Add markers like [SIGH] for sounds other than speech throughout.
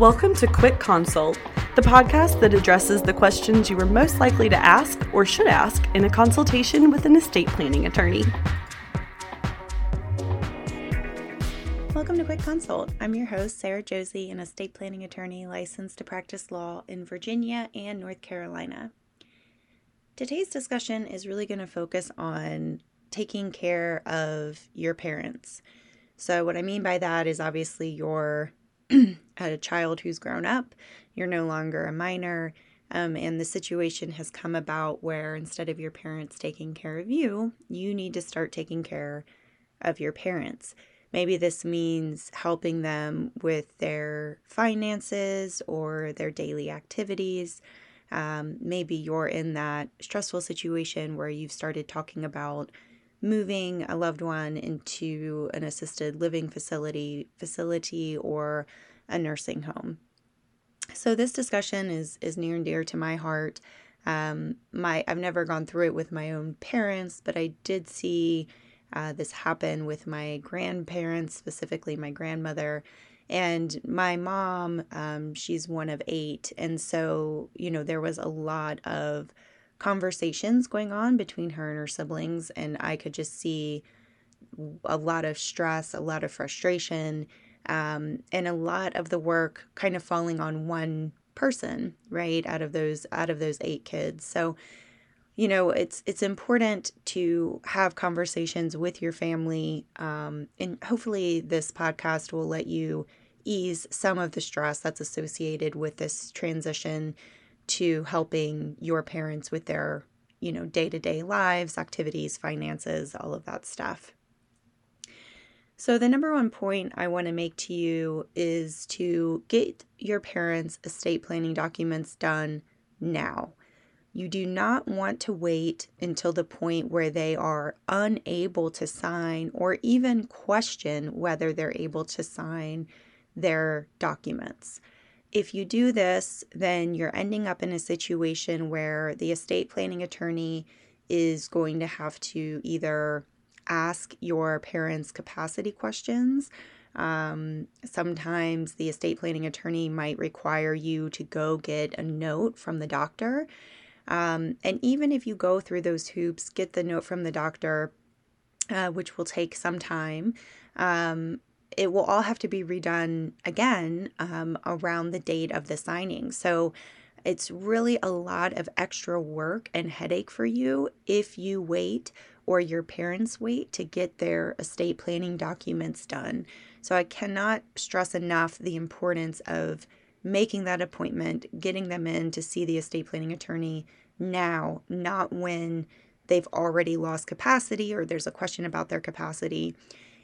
Welcome to Quick Consult, the podcast that addresses the questions you are most likely to ask or should ask in a consultation with an estate planning attorney. Welcome to Quick Consult. I'm your host, Sara Josey, an estate planning attorney licensed to practice law in Virginia and North Carolina. Today's discussion is really going to focus on taking care of your parents. So, what I mean by that is obviously you're [CLEARS THROAT] a child who's grown up, you're no longer a minor, um, and the situation has come about where instead of your parents taking care of you, you need to start taking care of your parents. Maybe this means helping them with their finances or their daily activities. Um, maybe you're in that stressful situation where you've started talking about moving a loved one into an assisted living facility facility or a nursing home. So this discussion is is near and dear to my heart. Um, my I've never gone through it with my own parents, but I did see uh, this happen with my grandparents, specifically my grandmother. And my mom, um, she's one of eight. And so, you know, there was a lot of conversations going on between her and her siblings, and I could just see a lot of stress, a lot of frustration, um, and a lot of the work kind of falling on one person, right? Out of those out of those eight kids. So, you know, it's it's important to have conversations with your family, um, and hopefully, this podcast will let you ease some of the stress that's associated with this transition to helping your parents with their, you know, day to day lives, activities, finances, all of that stuff. So, the number one point I want to make to you is to get your parents' estate planning documents done now. You do not want to wait until the point where they are unable to sign or even question whether they're able to sign their documents. If you do this, then you're ending up in a situation where the estate planning attorney is going to have to either ask your parents' capacity questions. Um, sometimes the estate planning attorney might require you to go get a note from the doctor. Um, and even if you go through those hoops, get the note from the doctor, uh, which will take some time. Um, it will all have to be redone again um, around the date of the signing. So it's really a lot of extra work and headache for you if you wait or your parents wait to get their estate planning documents done. So I cannot stress enough the importance of making that appointment, getting them in to see the estate planning attorney now, not when they've already lost capacity or there's a question about their capacity.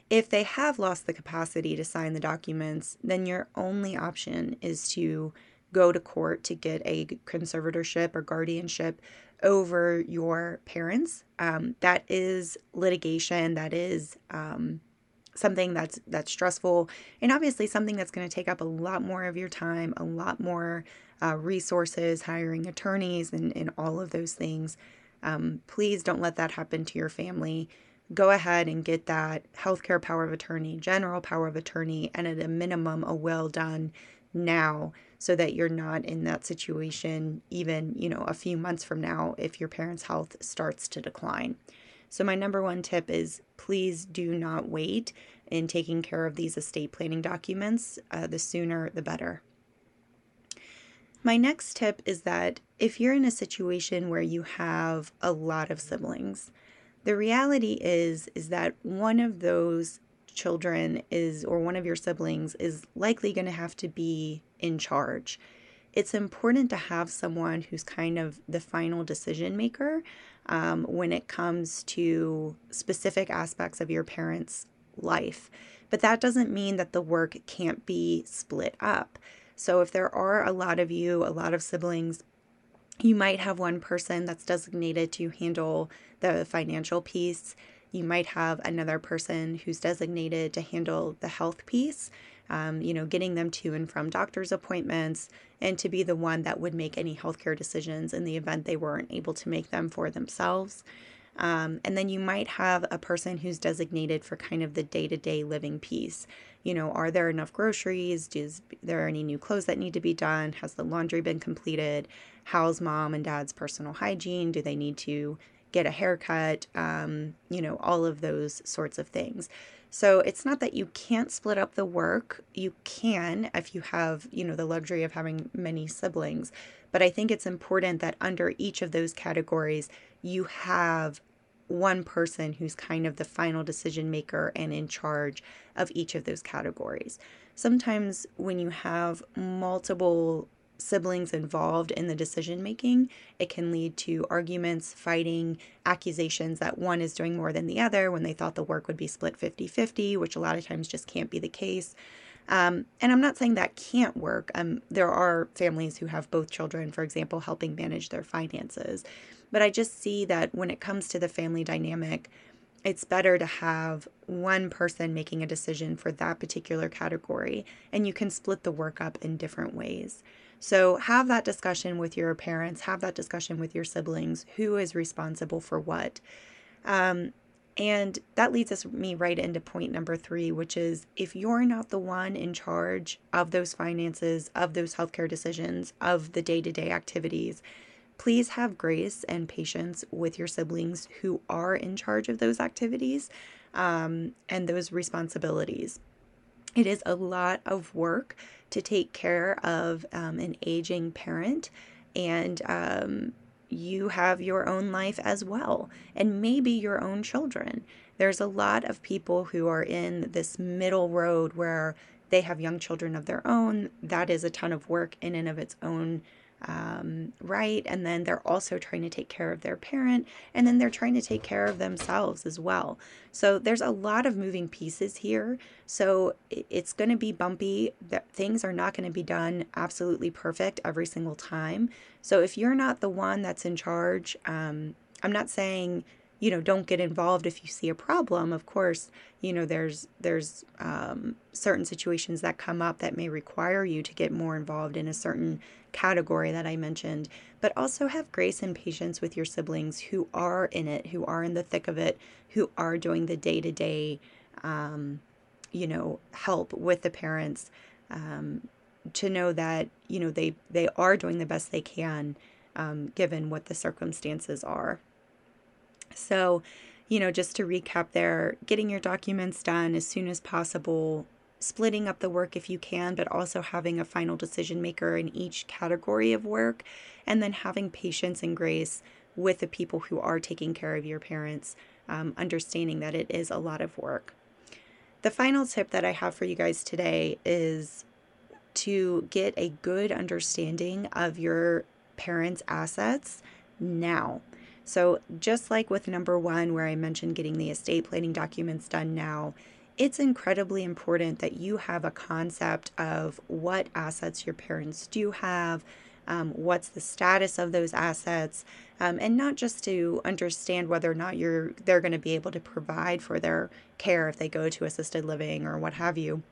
If they have lost the capacity to sign the documents, then your only option is to go to court to get a conservatorship or guardianship over your parents. Um, that is litigation. That is um, something that's that's stressful, and obviously something that's going to take up a lot more of your time, a lot more uh, resources, hiring attorneys, and and all of those things. Um, please don't let that happen to your family go ahead and get that healthcare power of attorney, general power of attorney, and at a minimum, a will done now so that you're not in that situation even, you know, a few months from now if your parents' health starts to decline. So, my number one tip is please do not wait in taking care of these estate planning documents. Uh, the sooner, the better. My next tip is that if you're in a situation where you have a lot of siblings, the reality is is that one of those children is or one of your siblings is likely going to have to be in charge. It's important to have someone who's kind of the final decision maker um, when it comes to specific aspects of your parents' life. But that doesn't mean that the work can't be split up. So if there are a lot of you, a lot of siblings, you might have one person that's designated to handle the financial piece. You might have another person who's designated to handle the health piece, um, you know, getting them to and from doctor's appointments, and to be the one that would make any healthcare decisions in the event they weren't able to make them for themselves. Um, and then you might have a person who's designated for kind of the day to day living piece. You know, are there enough groceries? Is there any new clothes that need to be done? Has the laundry been completed? How's mom and dad's personal hygiene? Do they need to get a haircut? Um, you know, all of those sorts of things. So it's not that you can't split up the work. You can if you have, you know, the luxury of having many siblings. But I think it's important that under each of those categories, you have one person who's kind of the final decision maker and in charge of each of those categories. Sometimes when you have multiple siblings involved in the decision making, it can lead to arguments, fighting, accusations that one is doing more than the other when they thought the work would be split 50 50, which a lot of times just can't be the case. Um, and I'm not saying that can't work. Um, there are families who have both children, for example, helping manage their finances. But I just see that when it comes to the family dynamic, it's better to have one person making a decision for that particular category, and you can split the work up in different ways. So, have that discussion with your parents, have that discussion with your siblings who is responsible for what. Um, and that leads us me right into point number three, which is if you're not the one in charge of those finances, of those healthcare decisions, of the day to day activities, please have grace and patience with your siblings who are in charge of those activities um, and those responsibilities. It is a lot of work to take care of um, an aging parent, and um, you have your own life as well, and maybe your own children. There's a lot of people who are in this middle road where they have young children of their own. That is a ton of work in and of its own um, right. And then they're also trying to take care of their parent, and then they're trying to take care of themselves as well. So there's a lot of moving pieces here. So it's going to be bumpy. Things are not going to be done absolutely perfect every single time. So if you're not the one that's in charge, um, I'm not saying you know don't get involved if you see a problem of course you know there's there's um, certain situations that come up that may require you to get more involved in a certain category that i mentioned. But also have grace and patience with your siblings who are in it who are in the thick of it who are doing the day-to-day um, you know help with the parents um, to know that you know they they are doing the best they can um, given what the circumstances are so, you know, just to recap there, getting your documents done as soon as possible, splitting up the work if you can, but also having a final decision maker in each category of work, and then having patience and grace with the people who are taking care of your parents, um, understanding that it is a lot of work. The final tip that I have for you guys today is to get a good understanding of your parents' assets now. So, just like with number one, where I mentioned getting the estate planning documents done now, it's incredibly important that you have a concept of what assets your parents do have, um, what's the status of those assets, um, and not just to understand whether or not you're they're going to be able to provide for their care if they go to assisted living or what have you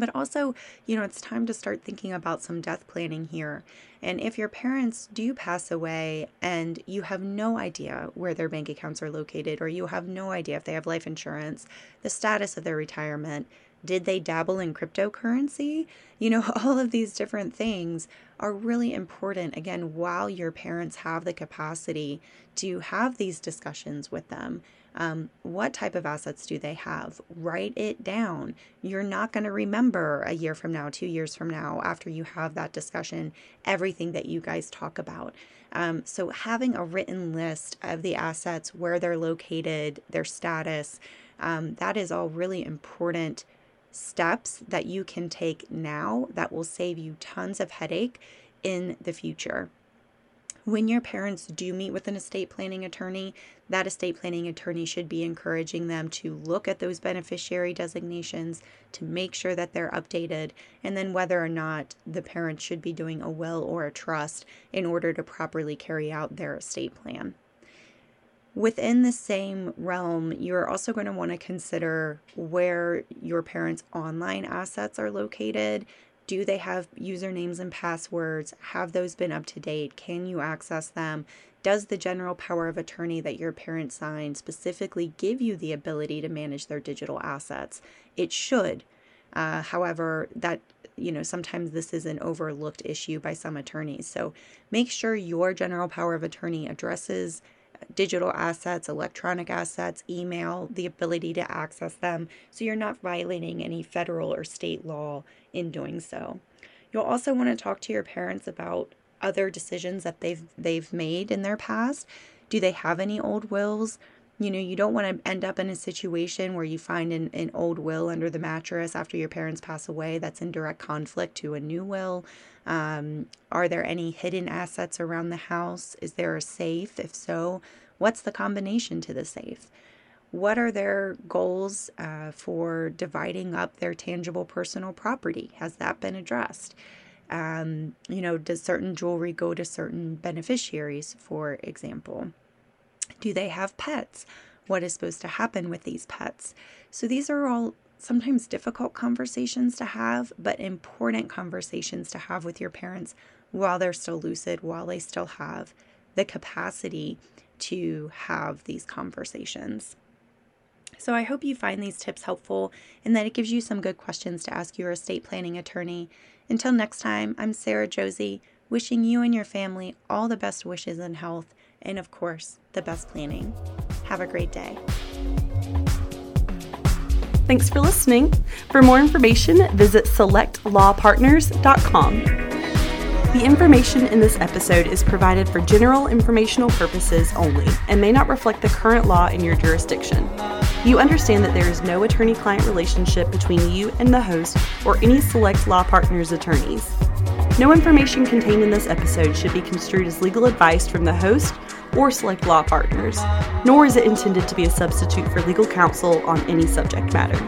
but also, you know, it's time to start thinking about some death planning here. And if your parents do pass away and you have no idea where their bank accounts are located, or you have no idea if they have life insurance, the status of their retirement, did they dabble in cryptocurrency? You know, [LAUGHS] all of these different things are really important, again, while your parents have the capacity to have these discussions with them um, what type of assets do they have? Write it down. You're not going to remember a year from now, two years from now, after you have that discussion, everything that you guys talk about. Um, so, having a written list of the assets, where they're located, their status, um, that is all really important steps that you can take now that will save you tons of headache in the future. When your parents do meet with an estate planning attorney, that estate planning attorney should be encouraging them to look at those beneficiary designations to make sure that they're updated, and then whether or not the parents should be doing a will or a trust in order to properly carry out their estate plan. Within the same realm, you're also going to want to consider where your parents' online assets are located do they have usernames and passwords? Have those been up to date? Can you access them? Does the general power of attorney that your parents signed specifically give you the ability to manage their digital assets? It should. Uh, however, that you know sometimes this is an overlooked issue by some attorneys. So make sure your general power of attorney addresses digital assets, electronic assets, email, the ability to access them, so you're not violating any federal or state law in doing so. You'll also want to talk to your parents about other decisions that they've they've made in their past. Do they have any old wills? You know, you don't want to end up in a situation where you find an, an old will under the mattress after your parents pass away that's in direct conflict to a new will. Um, are there any hidden assets around the house? Is there a safe? If so, what's the combination to the safe? What are their goals uh, for dividing up their tangible personal property? Has that been addressed? Um, you know, does certain jewelry go to certain beneficiaries, for example? Do they have pets? What is supposed to happen with these pets? So these are all sometimes difficult conversations to have, but important conversations to have with your parents while they're still lucid, while they still have the capacity to have these conversations. So, I hope you find these tips helpful and that it gives you some good questions to ask your estate planning attorney. Until next time, I'm Sara Josey, wishing you and your family all the best wishes and health, and of course, the best planning. Have a great day. Thanks for listening. For more information, visit selectlawpartners.com. The information in this episode is provided for general informational purposes only and may not reflect the current law in your jurisdiction. You understand that there is no attorney client relationship between you and the host or any Select Law Partners attorneys. No information contained in this episode should be construed as legal advice from the host or select law partners, nor is it intended to be a substitute for legal counsel on any subject matter.